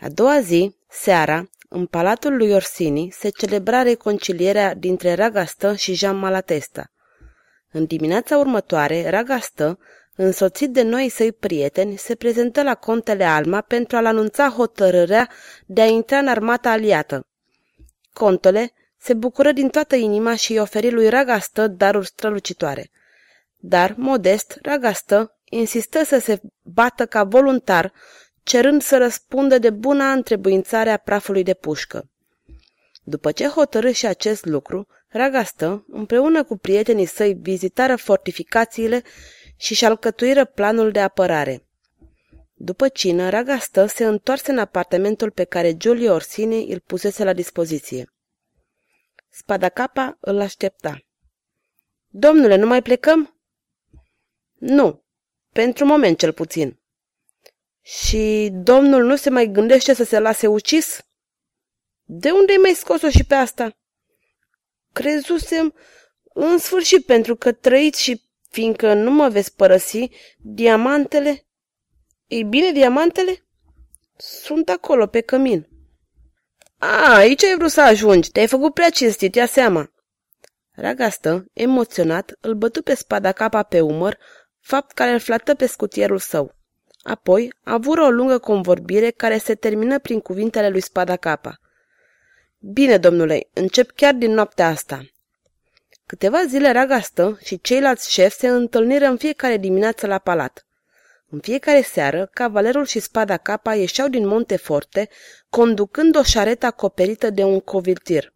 a doua zi, seara, în palatul lui Orsini se celebra reconcilierea dintre Ragastă și Jean Malatesta. În dimineața următoare, Ragastă, însoțit de noi săi prieteni, se prezentă la contele Alma pentru a-l anunța hotărârea de a intra în armata aliată. Contele se bucură din toată inima și îi oferi lui Ragastă daruri strălucitoare. Dar, modest, Ragastă insistă să se bată ca voluntar cerând să răspundă de buna întrebuințare a prafului de pușcă. După ce hotărâ și acest lucru, Ragastă, împreună cu prietenii săi, vizitară fortificațiile și și alcătuiră planul de apărare. După cină, Ragastă se întoarse în apartamentul pe care Giulio Orsini îl pusese la dispoziție. Spadacapa îl aștepta. Domnule, nu mai plecăm?" Nu, pentru moment cel puțin." Și domnul nu se mai gândește să se lase ucis? De unde ai mai scos-o și pe asta? Crezusem în sfârșit pentru că trăiți și fiindcă nu mă veți părăsi, diamantele... Ei bine, diamantele? Sunt acolo, pe cămin. A, aici ai vrut să ajungi, te-ai făcut prea cinstit, ia seama. Ragastă, emoționat, îl bătu pe spada capa pe umăr, fapt care îl flată pe scutierul său. Apoi avură o lungă convorbire care se termină prin cuvintele lui Spada Capa. Bine, domnule, încep chiar din noaptea asta. Câteva zile Ragastă și ceilalți șefi se întâlniră în fiecare dimineață la palat. În fiecare seară, cavalerul și spada capa ieșeau din Monteforte, conducând o șaretă acoperită de un coviltir.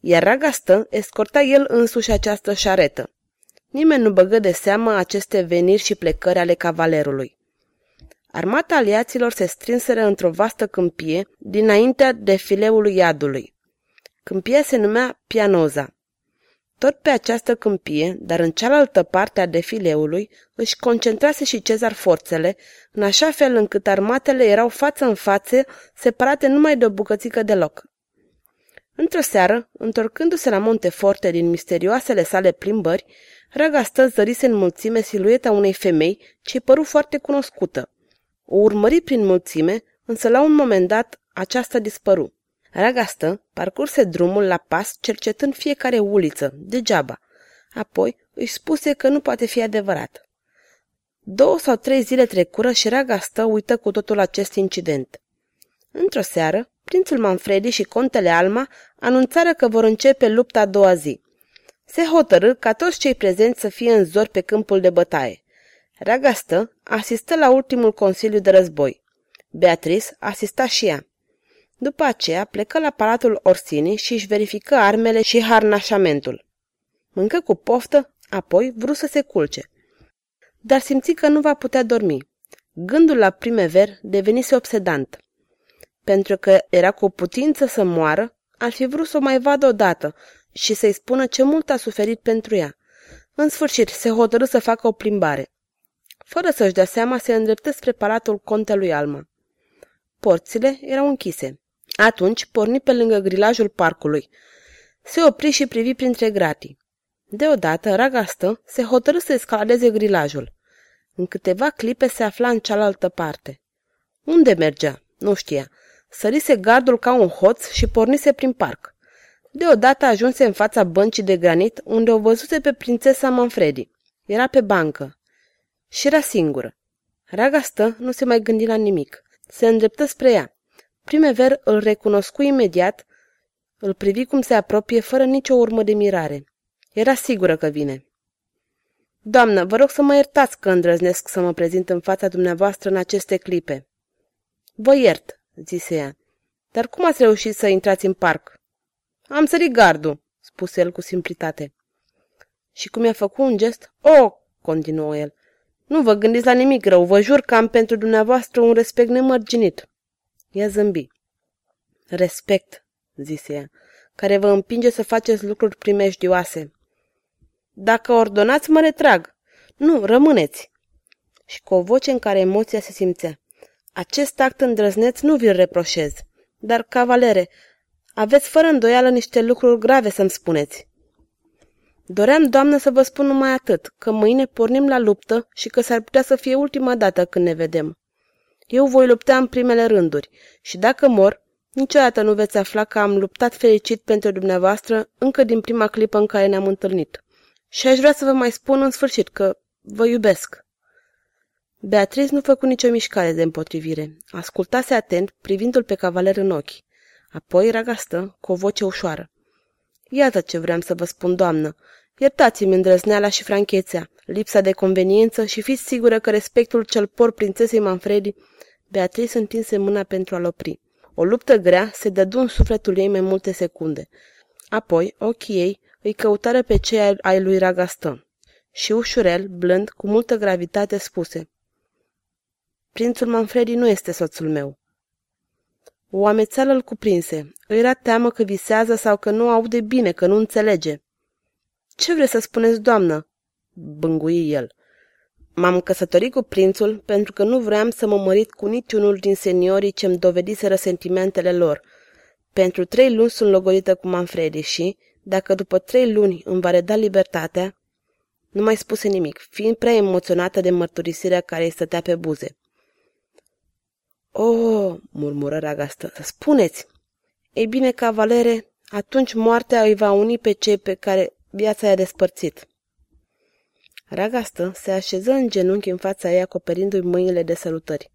Iar Ragastă escorta el însuși această șaretă. Nimeni nu băgă de seamă aceste veniri și plecări ale cavalerului. Armata aliaților se strânseră într-o vastă câmpie dinaintea defileului iadului. Câmpia se numea Pianoza. Tot pe această câmpie, dar în cealaltă parte a defileului, își concentrase și Cezar forțele, în așa fel încât armatele erau față în față, separate numai de o bucățică de loc. Într-o seară, întorcându-se la Monteforte din misterioasele sale plimbări, Ragastă zărise în mulțime silueta unei femei ce păru foarte cunoscută. O urmări prin mulțime, însă la un moment dat aceasta dispăru. Ragastă parcurse drumul la pas, cercetând fiecare uliță, degeaba. Apoi își spuse că nu poate fi adevărat. Două sau trei zile trecură și Ragastă uită cu totul acest incident. Într-o seară, prințul Manfredi și contele Alma anunțară că vor începe lupta a doua zi. Se hotărâ ca toți cei prezenți să fie în zor pe câmpul de bătaie. Ragastă asistă la ultimul consiliu de război. Beatrice asista și ea. După aceea plecă la palatul Orsini și își verifică armele și harnașamentul. Mâncă cu poftă, apoi vrut să se culce. Dar simți că nu va putea dormi. Gândul la primever devenise obsedant. Pentru că era cu putință să moară, ar fi vrut să o mai vadă odată și să-i spună ce mult a suferit pentru ea. În sfârșit, se hotărâ să facă o plimbare. Fără să-și dea seama, se îndreptă spre palatul contelui Alma. Porțile erau închise. Atunci porni pe lângă grilajul parcului. Se opri și privi printre gratii. Deodată, ragastă, se hotărâ să escaladeze grilajul. În câteva clipe se afla în cealaltă parte. Unde mergea? Nu știa. Sărise gardul ca un hoț și pornise prin parc. Deodată ajunse în fața băncii de granit, unde o văzuse pe prințesa Manfredi. Era pe bancă. Și era singură. Raga stă, nu se mai gândi la nimic. Se îndreptă spre ea. Primever îl recunoscu imediat, îl privi cum se apropie fără nicio urmă de mirare. Era sigură că vine. Doamnă, vă rog să mă iertați că îndrăznesc să mă prezint în fața dumneavoastră în aceste clipe. Vă iert, zise ea. Dar cum ați reușit să intrați în parc? Am sărit gardul, spuse el cu simplitate. Și cum i-a făcut un gest? Oh, continuă el, nu vă gândiți la nimic rău, vă jur că am pentru dumneavoastră un respect nemărginit. Ea zâmbi. Respect, zise ea, care vă împinge să faceți lucruri primejdioase. Dacă ordonați, mă retrag. Nu, rămâneți. Și cu o voce în care emoția se simțea. Acest act îndrăzneț nu vi-l reproșez. Dar, cavalere, aveți fără îndoială niște lucruri grave să-mi spuneți. Doream, doamnă, să vă spun numai atât, că mâine pornim la luptă și că s-ar putea să fie ultima dată când ne vedem. Eu voi lupta în primele rânduri și dacă mor, niciodată nu veți afla că am luptat fericit pentru dumneavoastră încă din prima clipă în care ne-am întâlnit. Și aș vrea să vă mai spun în sfârșit că vă iubesc. Beatriz nu făcu nicio mișcare de împotrivire. Ascultase atent, privindu-l pe cavaler în ochi. Apoi ragastă, cu o voce ușoară. Iată ce vreau să vă spun, doamnă. Iertați-mi îndrăzneala și franchețea, lipsa de conveniență și fiți sigură că respectul cel por prințesei Manfredi, Beatrice întinse mâna pentru a-l opri. O luptă grea se dădu în sufletul ei mai multe secunde. Apoi, ochii ei îi căutară pe cei ai lui Ragastă. Și ușurel, blând, cu multă gravitate, spuse Prințul Manfredi nu este soțul meu. O amețeală îl cuprinse. Îi era teamă că visează sau că nu aude bine, că nu înțelege. Ce vreți să spuneți, doamnă?" bângui el. M-am căsătorit cu prințul pentru că nu vreau să mă mărit cu niciunul din seniorii ce-mi dovediseră sentimentele lor. Pentru trei luni sunt logorită cu Manfredi și, dacă după trei luni îmi va reda libertatea, nu mai spuse nimic, fiind prea emoționată de mărturisirea care îi stătea pe buze. Oh, murmură Ragastă, spuneți! Ei bine, cavalere, atunci moartea îi va uni pe cei pe care viața i-a despărțit. Ragastă se așeză în genunchi în fața ei, acoperindu-i mâinile de sărutări.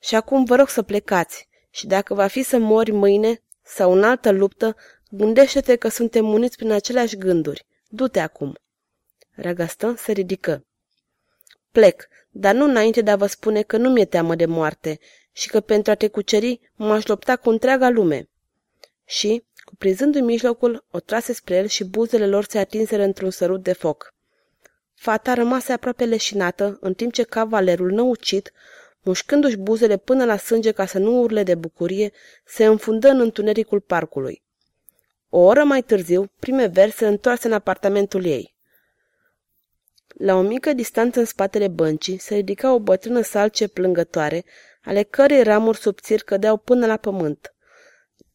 Și acum vă rog să plecați și dacă va fi să mori mâine sau în altă luptă, gândește-te că suntem uniți prin aceleași gânduri. Du-te acum. Ragastă se ridică. Plec, dar nu înainte de a vă spune că nu mi-e teamă de moarte și că pentru a te cuceri m-aș lupta cu întreaga lume. Și, cuprinzându-i mijlocul, o trase spre el și buzele lor se atinseră într-un sărut de foc. Fata rămase aproape leșinată, în timp ce cavalerul năucit, mușcându-și buzele până la sânge ca să nu urle de bucurie, se înfundă în întunericul parcului. O oră mai târziu, Primever se întoarse în apartamentul ei. La o mică distanță în spatele băncii se ridica o bătrână salce plângătoare, ale cărei ramuri subțiri cădeau până la pământ.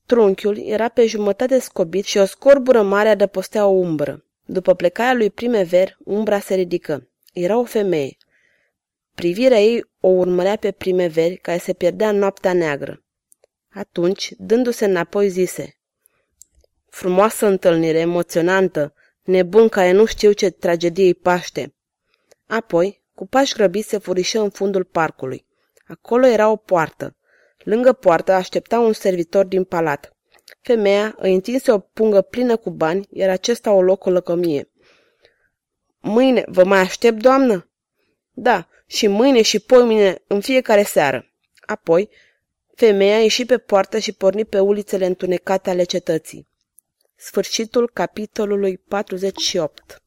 Trunchiul era pe jumătate scobit și o scorbură mare adăpostea o umbră. După plecarea lui Primever, umbra se ridică. Era o femeie. Privirea ei o urmărea pe Primeveri, care se pierdea în noaptea neagră. Atunci, dându-se înapoi, zise Frumoasă întâlnire, emoționantă, nebun care nu știu ce tragedie îi paște. Apoi, cu pași grăbiți, se furișă în fundul parcului. Acolo era o poartă. Lângă poartă aștepta un servitor din palat. Femeia îi întinse o pungă plină cu bani, iar acesta o loc o lăcămie. Mâine vă mai aștept, doamnă? Da, și mâine și poimine în fiecare seară. Apoi, femeia ieși pe poartă și porni pe ulițele întunecate ale cetății. Sfârșitul capitolului 48